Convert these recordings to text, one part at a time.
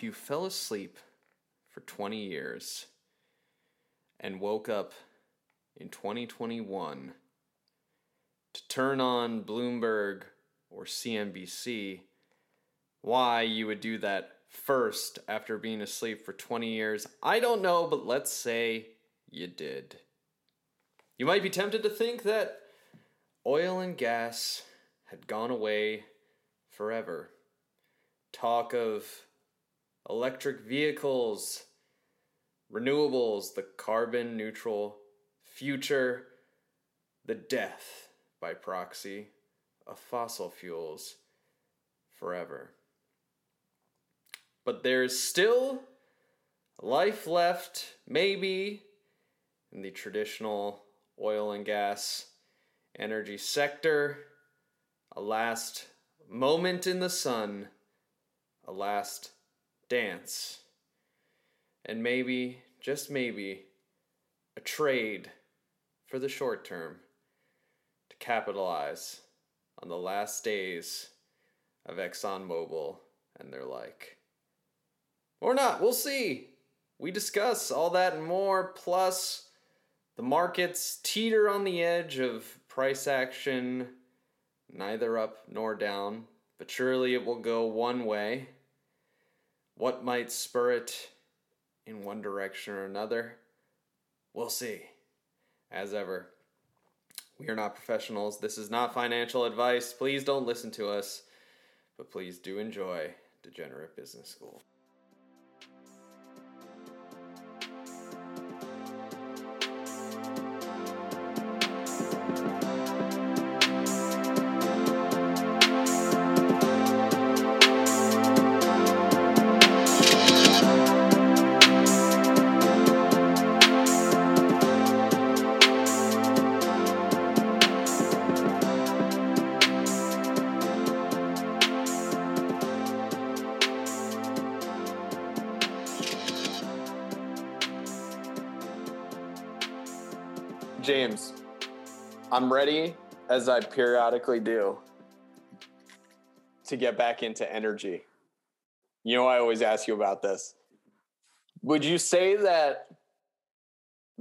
if you fell asleep for 20 years and woke up in 2021 to turn on Bloomberg or CNBC, why you would do that first after being asleep for 20 years, I don't know, but let's say you did. You might be tempted to think that oil and gas had gone away forever. Talk of electric vehicles, renewables, the carbon neutral future, the death by proxy of fossil fuels forever. But there's still life left, maybe, in the traditional oil and gas energy sector. A last moment in the sun, a last dance, and maybe, just maybe, a trade for the short term to capitalize on the last days of ExxonMobil and their like. Or not, we'll see. We discuss all that and more, plus the markets teeter on the edge of price action, neither up nor down, but surely it will go one way. What might spur it in one direction or another? We'll see. As ever, we are not professionals. This is not financial advice. Please don't listen to us, but please do enjoy Degenerate Business School. Ready, as I periodically do, to get back into energy. You know, I always ask you about this. Would you say that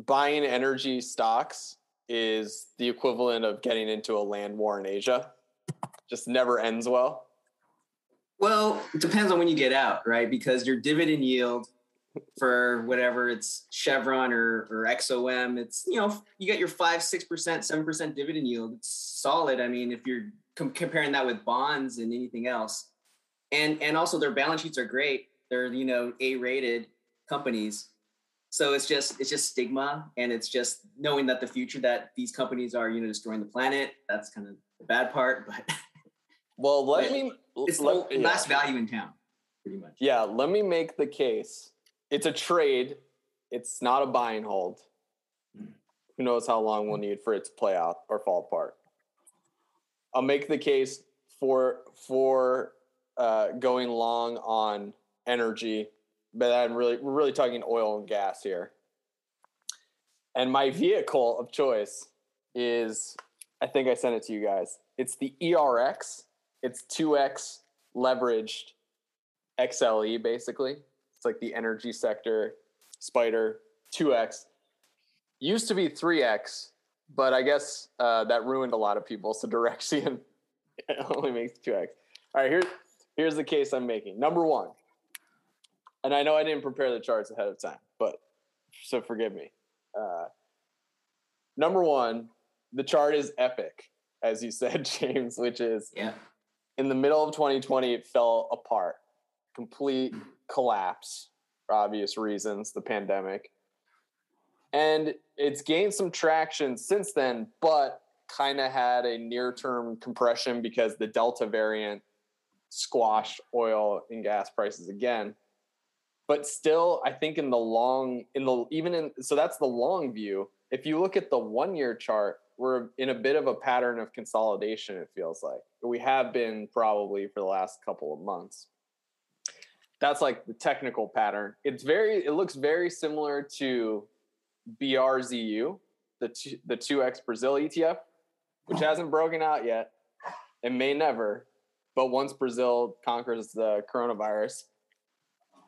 buying energy stocks is the equivalent of getting into a land war in Asia? Just never ends well? Well, it depends on when you get out, right? Because your dividend yield for whatever it's Chevron or, or XOM, it's, you know, you get your five, 6%, 7% dividend yield. It's solid. I mean, if you're com- comparing that with bonds and anything else, and, and also their balance sheets are great. They're, you know, A rated companies. So it's just, it's just stigma. And it's just knowing that the future that these companies are, you know, destroying the planet. That's kind of the bad part, but well, let me, it's let, the last value in town pretty much. Yeah. Let me make the case it's a trade. It's not a buy and hold. Who knows how long we'll need for it to play out or fall apart. I'll make the case for for uh, going long on energy, but I'm really we're really talking oil and gas here. And my vehicle of choice is I think I sent it to you guys. It's the ERX. It's 2x leveraged XLE basically. It's like the energy sector, Spider, 2X. Used to be 3X, but I guess uh, that ruined a lot of people. So Direxion only makes 2X. All right, here's here's the case I'm making. Number one, and I know I didn't prepare the charts ahead of time, but so forgive me. Uh, number one, the chart is epic, as you said, James, which is yeah. in the middle of 2020, it fell apart, complete collapse for obvious reasons, the pandemic. And it's gained some traction since then, but kind of had a near term compression because the Delta variant squashed oil and gas prices again. But still, I think in the long, in the even in so that's the long view. If you look at the one year chart, we're in a bit of a pattern of consolidation, it feels like. We have been probably for the last couple of months that's like the technical pattern. It's very, it looks very similar to BRZU, the two, the two X Brazil ETF, which hasn't broken out yet and may never. But once Brazil conquers the coronavirus,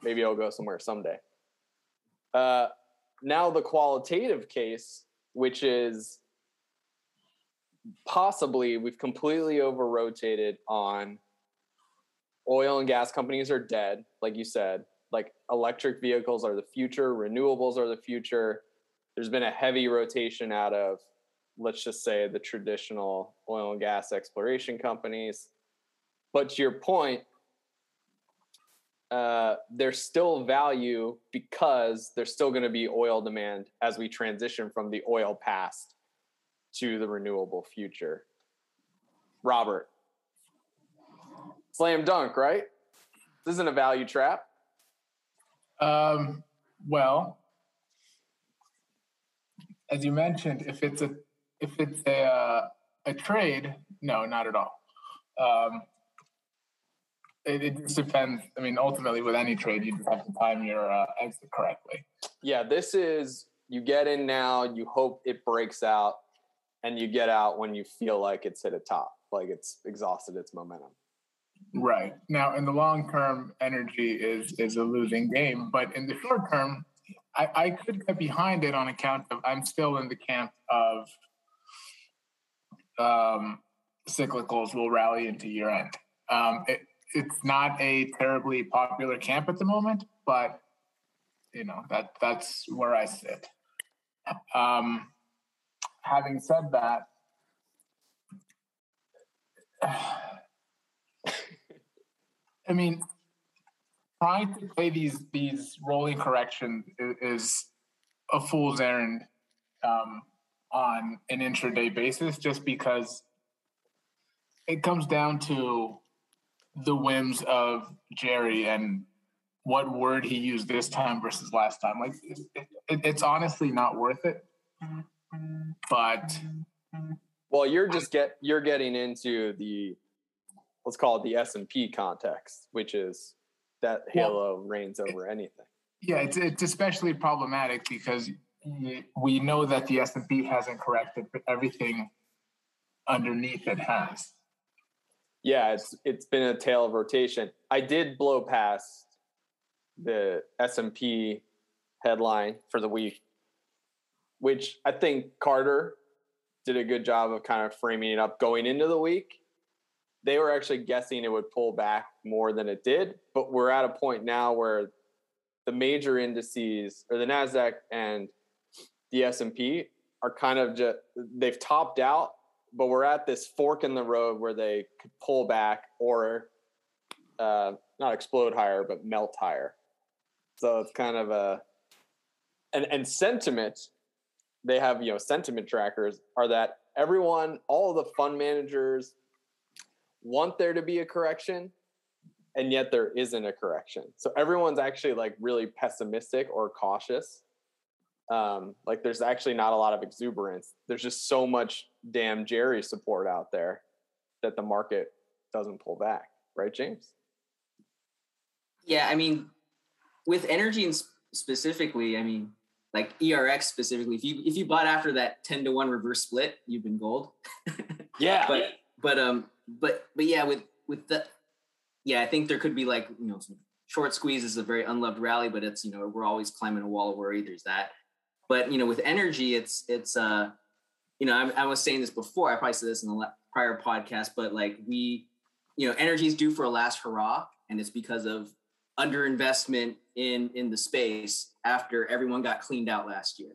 maybe it'll go somewhere someday. Uh, now the qualitative case, which is possibly we've completely over rotated on oil and gas companies are dead, like you said. Like electric vehicles are the future, renewables are the future. There's been a heavy rotation out of, let's just say, the traditional oil and gas exploration companies. But to your point, uh, there's still value because there's still going to be oil demand as we transition from the oil past to the renewable future. Robert, slam dunk, right? This isn't a value trap. Um, well, as you mentioned, if it's a if it's a uh, a trade, no, not at all. Um, it, it, just depends. I mean, ultimately, with any trade, you just have to time your uh, exit correctly. Yeah, this is you get in now. You hope it breaks out, and you get out when you feel like it's hit a top, like it's exhausted its momentum. Right now, in the long term, energy is is a losing game, but in the short term, I, I could get behind it on account of I'm still in the camp of um, cyclicals will rally into year end. Um, it, it's not a terribly popular camp at the moment, but you know that that's where I sit. Um, having said that, I mean, trying to play these these rolling corrections is, is a fool's errand um, on an intraday basis, just because it comes down to the whims of Jerry and what word he used this time versus last time. Like it, it, it's honestly not worth it. But well, you're just get you're getting into the let's call it the S and P context, which is that halo well, reigns over anything. Yeah, it's it's especially problematic because we know that the S and P hasn't corrected, but everything underneath it has yeah, it's it's been a tale of rotation. I did blow past the S and P headline for the week, which I think Carter did a good job of kind of framing it up going into the week. They were actually guessing it would pull back more than it did, but we're at a point now where the major indices or the Nasdaq and the S and P are kind of just they've topped out but we're at this fork in the road where they could pull back or uh, not explode higher, but melt higher. So it's kind of a and and sentiment. They have you know sentiment trackers are that everyone, all the fund managers want there to be a correction, and yet there isn't a correction. So everyone's actually like really pessimistic or cautious um, like there's actually not a lot of exuberance. There's just so much damn Jerry support out there that the market doesn't pull back, right, James? Yeah, I mean, with energy and specifically, I mean, like ERX specifically, if you if you bought after that ten to one reverse split, you've been gold. yeah, but but um but but yeah, with with the yeah, I think there could be like you know short squeeze is a very unloved rally, but it's you know we're always climbing a wall of worry. There's that. But you know, with energy, it's it's uh, you know, I, I was saying this before. I probably said this in the prior podcast, but like we, you know, energy is due for a last hurrah, and it's because of underinvestment in in the space after everyone got cleaned out last year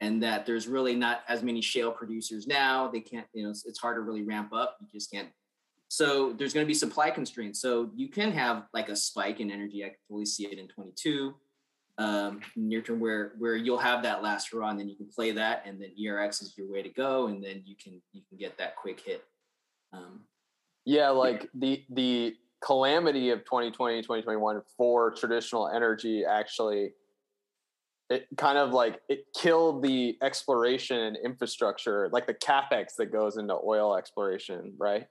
and that there's really not as many shale producers now they can't you know it's, it's hard to really ramp up you just can't so there's going to be supply constraints. So you can have like a spike in energy. I can totally see it in 22 um, near term where where you'll have that last hurrah and then you can play that and then ERX is your way to go and then you can you can get that quick hit. Um, yeah, like the the calamity of 2020 2021 for traditional energy actually it kind of like it killed the exploration and infrastructure like the capex that goes into oil exploration right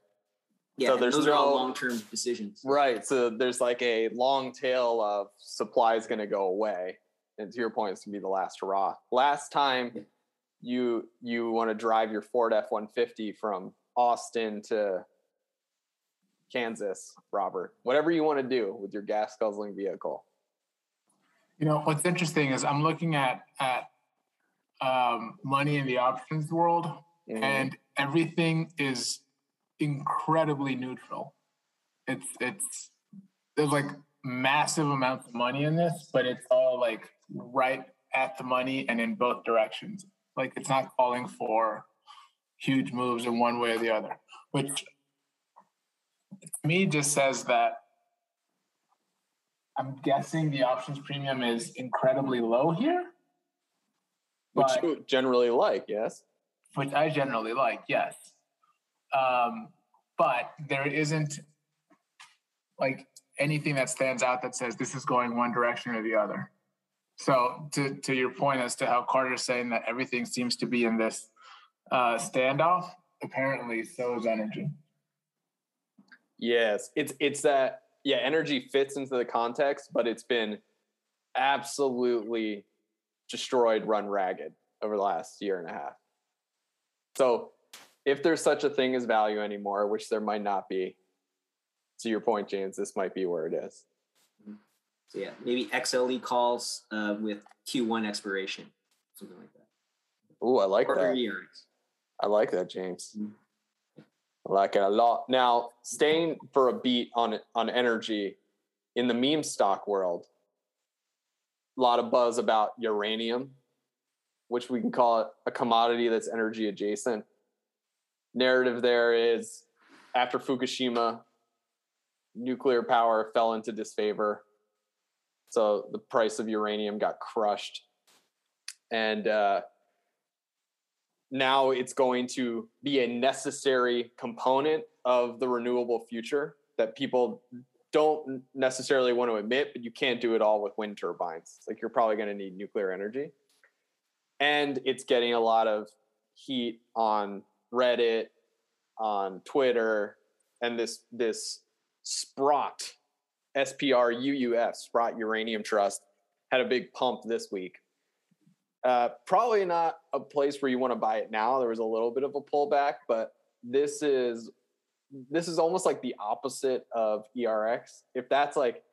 yeah, so there's those no, are all long-term decisions. Right. So there's like a long tail of supply is going to go away. And to your point, it's going to be the last hurrah. Last time yeah. you you want to drive your Ford F-150 from Austin to Kansas, Robert, whatever you want to do with your gas guzzling vehicle, You know what's interesting is I'm looking at at um, money in the options world, Mhm. and everything is incredibly neutral. It's it's there's like massive amounts of money in this, but it's all like right at the money and in both directions. Like it's not calling for huge moves in one way or the other, which to me just says that I'm guessing the options premium is incredibly low here, which you generally like, yes. which I generally like, yes. Um, but there isn't like anything that stands out that says this is going one direction or the other. So to to your point as to how Carter's saying that everything seems to be in this uh, standoff, apparently so is energy. Yes, it's it's that yeah, energy fits into the context, but it's been absolutely destroyed, run ragged over the last year and a half. So, if there's such a thing as value anymore, which there might not be, to your point, James, this might be where it is. So yeah, maybe XLE calls uh, with Q1 expiration, something like that. Ooh, I like Or, that. ERX. I like that, James. Mm. I like it a lot. Now, staying for a beat on on energy in the meme stock world, a lot of buzz about uranium, which we can call it a commodity that's energy adjacent. Narrative there is after Fukushima, nuclear power fell into disfavor. So the price of uranium got crushed. And uh, now it's going to be a necessary component of the renewable future that people don't necessarily want to admit, but you can't do it all with wind turbines. Like you're probably going to need nuclear energy. And it's getting a lot of heat on Reddit, on Twitter, and this this Sprott, S P R U U F, Sprott Uranium Trust, had a big pump this week. Uh, probably not a place where you want to buy it now. There was a little bit of a pullback, but this is this is almost like the opposite of ERX. If that's like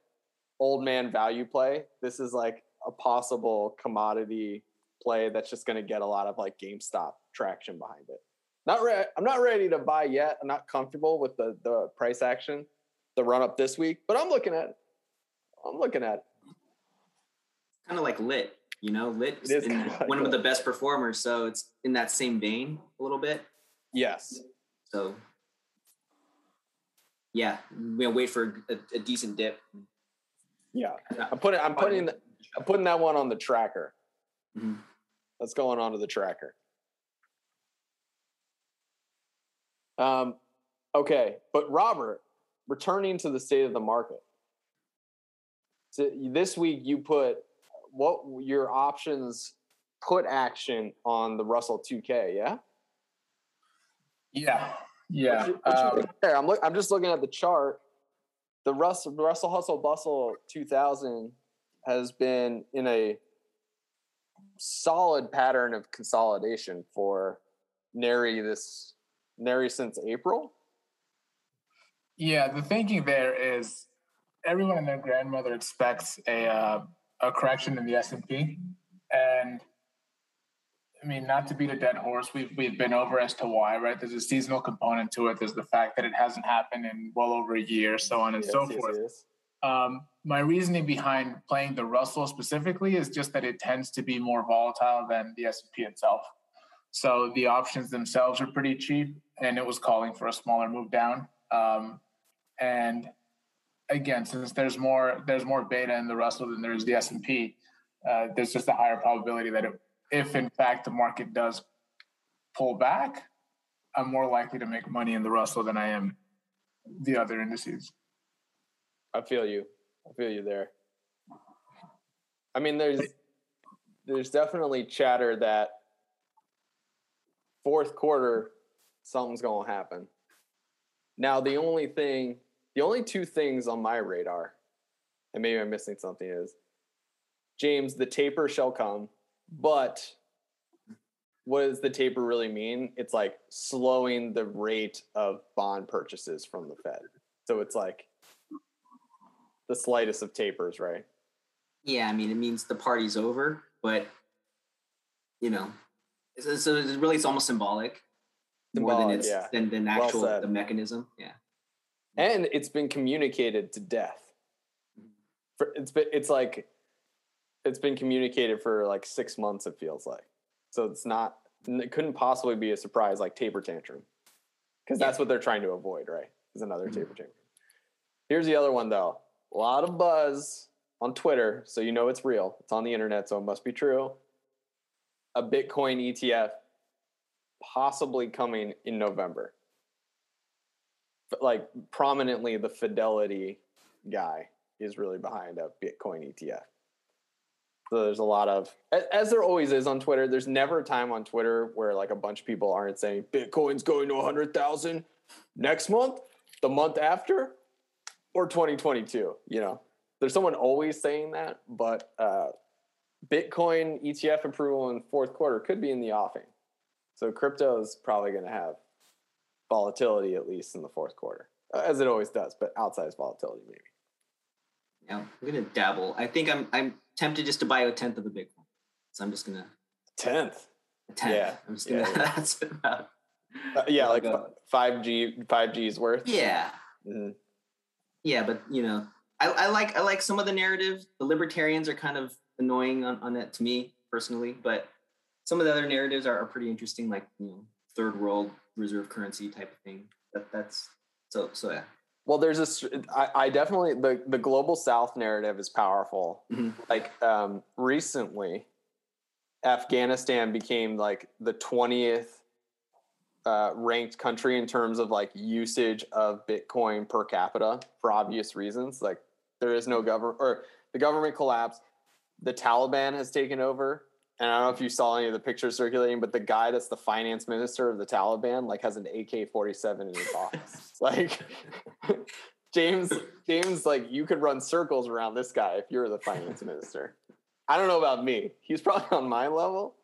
old man value play, this is like a possible commodity play that's just going to get a lot of like GameStop traction behind it. Not re- I'm not ready to buy yet. I'm not comfortable with the the price action, the run up this week, but I'm looking at it. I'm looking at it. Kind of like lit, you know, lit It is in- like one of the best performers. So it's in that same vein a little bit. Yes. So yeah, we'll wait for a, a decent dip. Yeah. I'm putting I'm putting I'm putting that one on the tracker. Mhm. That's going onto the tracker. Um, okay, but Robert, returning to the state of the market. So this week you put what your options put action on the Russell 2K, yeah? Yeah, yeah. What you- what um, there? I'm look, I'm just looking at the chart. The Russell Russell Hustle Bustle 2000 has been in a solid pattern of consolidation for nary this nary since April. Yeah, the thinking there is everyone and their grandmother expects a uh, a correction in the S and P, and I mean not to beat a dead horse, we've we've been over as to why, right? There's a seasonal component to it. There's the fact that it hasn't happened in well over a year, so on and so Yes, yes, forth. yes. Um, my reasoning behind playing the Russell specifically is just that it tends to be more volatile than the S and P itself. So the options themselves are pretty cheap, and it was calling for a smaller move down. Um, and again, since there's more there's more beta in the Russell than there is the S and P, uh, there's just a higher probability that it, if in fact the market does pull back, I'm more likely to make money in the Russell than I am the other indices. I feel you. I feel you there. I mean, there's there's definitely chatter that fourth quarter something's going to happen. Now, the only thing, the only two things on my radar, and maybe I'm missing something, is James, the taper shall come, but what does the taper really mean? It's like slowing the rate of bond purchases from the Fed. So it's like the slightest of tapers, right? Yeah, I mean, it means the party's over, but you know, so, it's really it's almost symbolic, more than it's yeah. than than actual said. the mechanism. Yeah. and it's been communicated to death. For, it's been it's like it's been communicated for like six months. It feels like so it's not it couldn't possibly be a surprise like taper tantrum because that's what they're trying to avoid, right? Is another Mhm. taper tantrum. Here's the other one though. A lot of buzz on Twitter, so you know it's real. It's on the internet, so it must be true. A Bitcoin ETF possibly coming in November. Like prominently the fidelity guy is really behind a bitcoin etf so there's a lot of as there always is on twitter there's never a time on twitter where like a bunch of people aren't saying bitcoin's going to 100000 next month the month after or 2022 you know? There's someone always saying that but uh, bitcoin etf approval in fourth quarter could be in the offing so crypto is probably going to have volatility at least in the fourth quarter, uh, as it always does, but outsized volatility maybe. Yeah, I'm gonna dabble. I think I'm I'm tempted just to buy a tenth of a Bitcoin. So I'm just gonna Tenth, a tenth. Yeah, I'm just gonna yeah, yeah. that's about uh, yeah, like five G, five G's worth. yeah. Mhm. Yeah, but you know, I, I like I like some of the narrative. The libertarians are kind of annoying on, on that to me personally, but some of the other narratives are, are pretty interesting, like you know, third world reserve currency type of thing. That that's so so yeah. Well, there's this. I, I definitely the the global South narrative is powerful. Mhm. Like um, recently, Afghanistan became like the twentieth uh, ranked country in terms of like usage of Bitcoin per capita for obvious reasons. Like there is no government or the government collapsed. The Taliban has taken over. And I don't know if you saw any of the pictures circulating, but the guy that's the finance minister of the Taliban like has an AK forty seven in his office. Like James, James, like you could run circles around this guy if you were the finance minister. I don't know about me. He's probably on my level.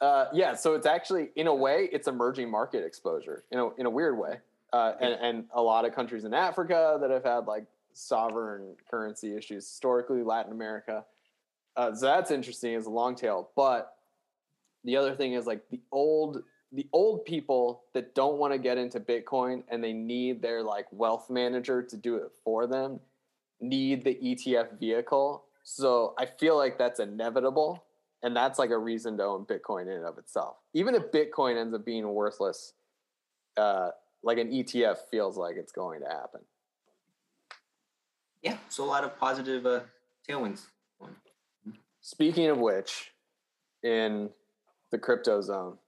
Uh, yeah, so it's actually in a way it's emerging market exposure in a in a weird way, uh, and and a lot of countries in Africa that have had like sovereign currency issues historically, Latin America. Uh, so that's interesting as a long tail. But the other thing is like the old the old people that don't want to get into Bitcoin and they need their like wealth manager to do it for them need the ETF vehicle. So I feel like that's inevitable. And that's like a reason to own Bitcoin in and of itself. Even if Bitcoin ends up being worthless, uh, like an ETF feels like it's going to happen. Yeah, so a lot of positive uh, tailwinds. Speaking of which, in the crypto zone,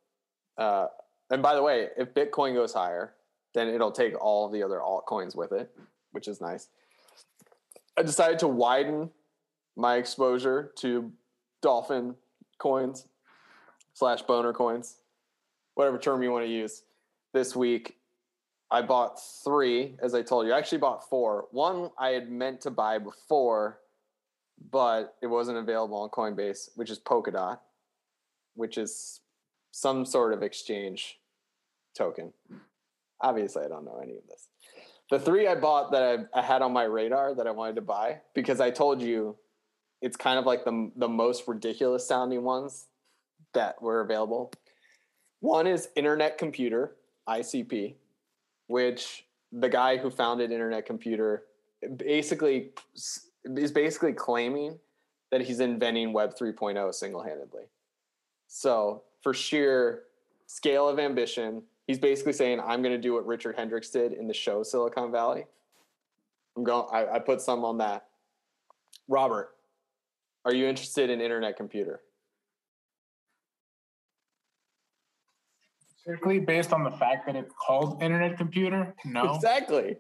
uh, and by the way, if Bitcoin goes higher, then it'll take all the other altcoins with it, which is nice. I decided to widen my exposure to dolphin coins slash boner coins, whatever term you want to use. This week, I bought three, as I told you. I actually bought four. One I had meant to buy before, but it wasn't available on Coinbase, which is Polkadot, which is some sort of exchange token. Obviously, I don't know any of this. The three I bought that I, I had on my radar that I wanted to buy because I told you it's kind of like the the most ridiculous sounding ones that were available. One is Internet Computer ICP, which the guy who founded Internet Computer basically is basically claiming that he's inventing Web 3.0 single handedly. So, for sheer scale of ambition, he's basically saying, I'm going to do what Richard Hendricks did in the show Silicon Valley. I'm going, I, I put some on that. Robert, are you interested in Internet Computer? Strictly based on the fact that it's called Internet Computer? No. Exactly.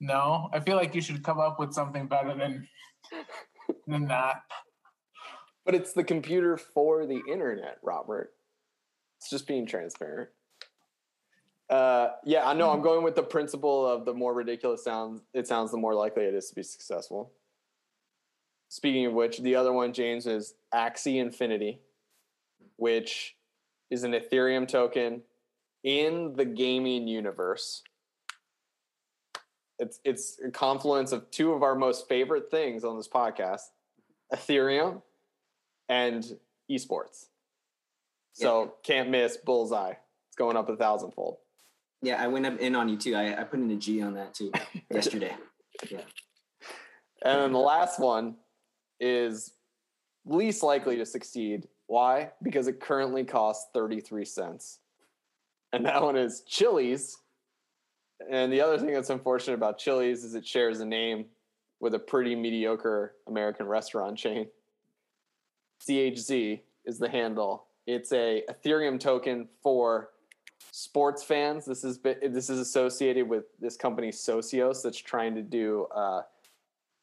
No. I feel like you should come up with something better than than that. But it's the computer for the internet, Robert. It's just being transparent. Uh, yeah, I know. I'm going with the principle of the more ridiculous sounds it sounds, the more likely it is to be successful. Speaking of which, the other one, James, is Axie Infinity, which is an Ethereum token in the gaming universe. It's it's a confluence of two of our most favorite things on this podcast: Ethereum, and esports. So can't miss bullseye. It's going up a thousandfold. Yeah, I went up in on you too. I, I put in a G on that too yesterday. Yeah. And then the last one is least likely to succeed. Why? Because it currently costs 33 cents. And that one is Chiliz. And the other thing that's unfortunate about Chiliz is it shares a name with a pretty mediocre American restaurant chain. CHZ is the handle. It's a Ethereum token for sports fans. This is this is associated with this company Socios that's trying to do uh,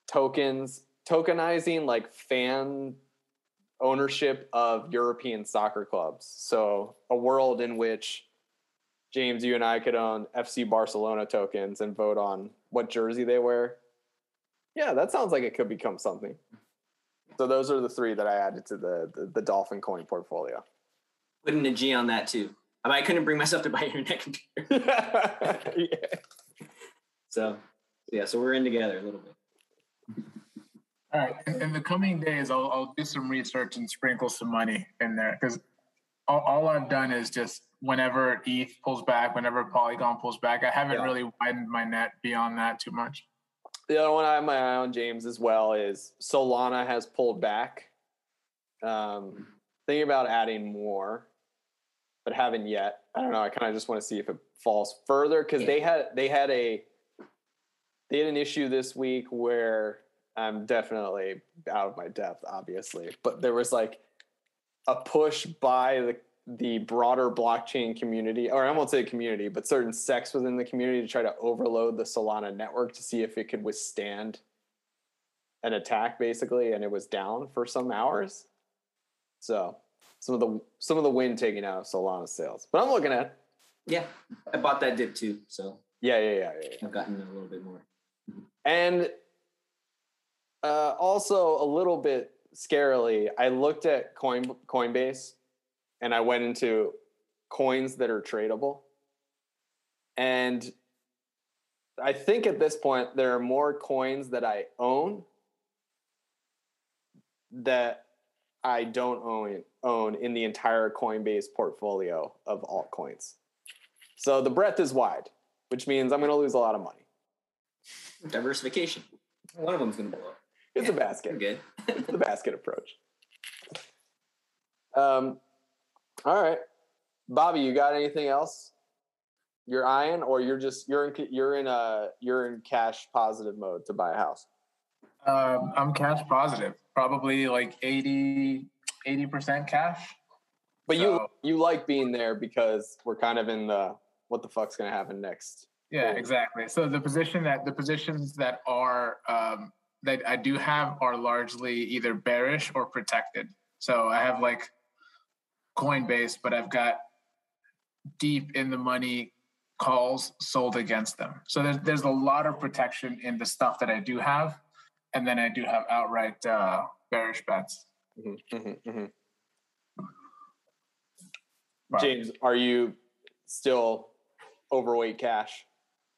tokens tokenizing like fan ownership of European soccer clubs. So a world in which James, you and I could own FC Barcelona tokens and vote on what jersey they wear. Yeah, that sounds like it could become something. So those are the three that I added to the the, the Dolphin coin portfolio. Putting a G on that too. I, mean, I couldn't bring myself to buy your neck computer. yeah. So yeah, so we're in together a little bit. All right. In, in the coming days, I'll, I'll, do some research and sprinkle some money in there because all, all, I've done is just whenever ETH pulls back, whenever Polygon pulls back, I haven't yeah. really widened my net beyond that too much. The other one I have my eye on, James, as well, is Solana has pulled back. Um, thinking about adding more, but haven't yet. I don't know. I kind of just want to see if it falls further because they had they had a they had an issue this week where I'm definitely out of my depth, obviously, but there was like a push by the the broader blockchain community, or I won't say community, but certain sects within the community to try to overload the Solana network to see if it could withstand an attack, basically, and it was down for some hours. So some of the some of the wind taking out of Solana sails, but I'm looking at. Yeah, I bought that dip too, so yeah, yeah, yeah, yeah. I've gotten a little bit more. And uh, also a little bit scarily, I looked at Coin Coinbase and I went into coins that are tradable. And I think at this point there are more coins that I own that I don't own own in the entire Coinbase portfolio of altcoins. So the breadth is wide, which means I'm going to lose a lot of money. Diversification. One of them's going to blow up. It's yeah, a basket. Good. it's the basket approach. Um, all right, Bobby, you got anything else? You're eyeing, or you're just you're in you're in a you're in cash positive mode to buy a house. Um, I'm cash positive, probably like 80 percent cash. But so, you you like being there because we're kind of in the what the fuck's gonna happen next. Yeah, exactly. So the position that the positions that are um, that I do have are largely either bearish or protected. So I have like Coinbase, but I've got deep in the money calls sold against them. So there's there's a lot of protection in the stuff that I do have, and then I do have outright uh, bearish bets. Mm-hmm, mm-hmm, mm-hmm. James, are you still overweight cash?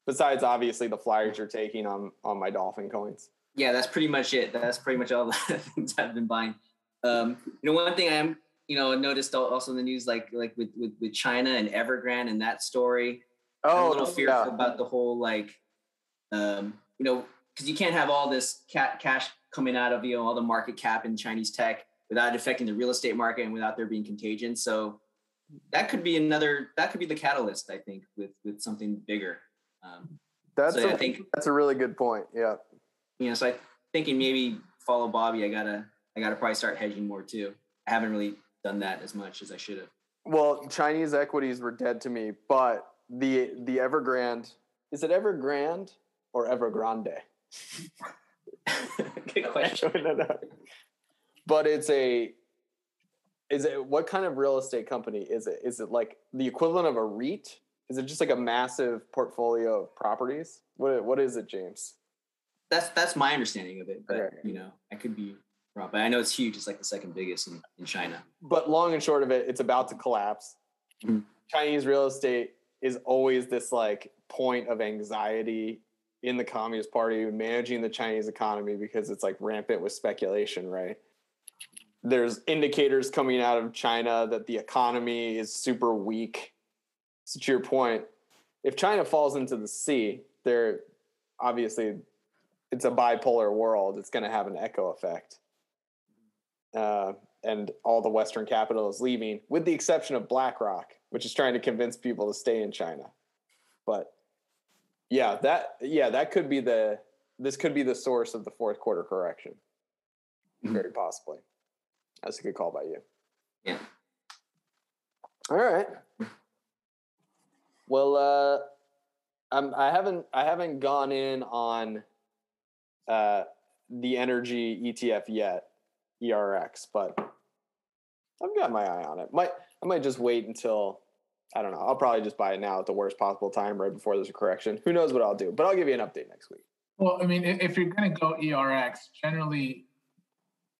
Besides, obviously, the flyers you're taking on on my dolphin coins yeah, that's pretty much it. That's pretty much all the things I've been buying. Um, you know, one thing I am, you know, noticed also in the news, like like with with, with China and Evergrande and that story. Oh, I'm a little fearful yeah. about the whole like, um, you know, because you can't have all this cash coming out of you know all the market cap in Chinese tech without affecting the real estate market and without there being contagion. So that could be another that could be the catalyst, I think, with with something bigger. Um, that's so a, I think that's a really good point. Yeah you know, so I thinking maybe follow Bobby. I gotta I gotta probably start hedging more too. I haven't really done that as much as I should have. Well, Chinese equities were dead to me, but the the Evergrande is it Evergrande or Evergrande? Good question. But it's a is it what kind of real estate company is it? Is it like the equivalent of a REIT? Is it just like a massive portfolio of properties? What what is it, James? that's that's my understanding of it. But okay. you know, I could be. But I know it's huge. It's like the second biggest in, in China. But long and short of it, it's about to collapse. Mm-hmm. Chinese real estate is always this like point of anxiety in the Communist Party managing the Chinese economy because it's like rampant with speculation, right? There's indicators coming out of China that the economy is super weak. So to your point, if China falls into the sea, there obviously it's a bipolar world. It's going to have an echo effect. Uh, and all the Western capital is leaving, with the exception of BlackRock, which is trying to convince people to stay in China. But yeah, that yeah, that could be the this could be the source of the fourth quarter correction. Mm-hmm. Very possibly. That's a good call by you. Yeah. All right. Well, uh, I'm, I haven't I haven't gone in on uh, the energy ETF yet, ERX, but I've got my eye on it. Might I might just wait until I don't know. I'll probably just buy it now at the worst possible time, right before there's a correction. Who knows what I'll do? But I'll give you an update next week. Well, I mean, if you're going to go ERX, generally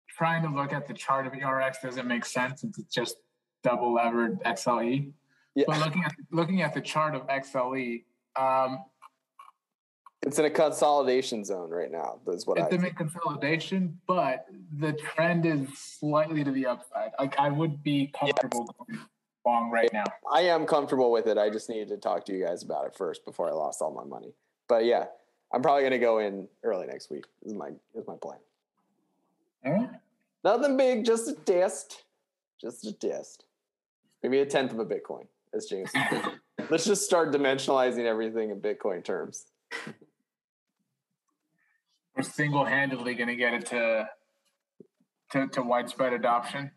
trying to look at the chart of ERX doesn't make sense since it's just double levered XLE. Yeah. But looking at looking at the chart of XLE, um, it's in a consolidation zone right now. That's what it's I. It's in consolidation, but the trend is slightly to the upside. Like I would be comfortable yes. going long right now. I am comfortable with it. I just needed to talk to you guys about it first before I lost all my money. But yeah, I'm probably going to go in early next week. Is my is my plan. All right. Nothing big, just a test. Just a test. Maybe a tenth of a Bitcoin, as James. Let's just start dimensionalizing everything in Bitcoin terms. We're single-handedly going to get it to, to to widespread adoption.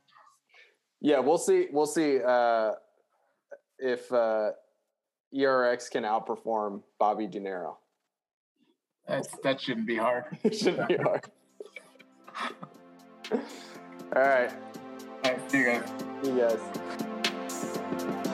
Yeah, we'll see. We'll see uh, if uh, ERX can outperform Bobby Dinero. That's, that shouldn't be hard. it shouldn't be hard. All right. All right. See you guys. See you guys.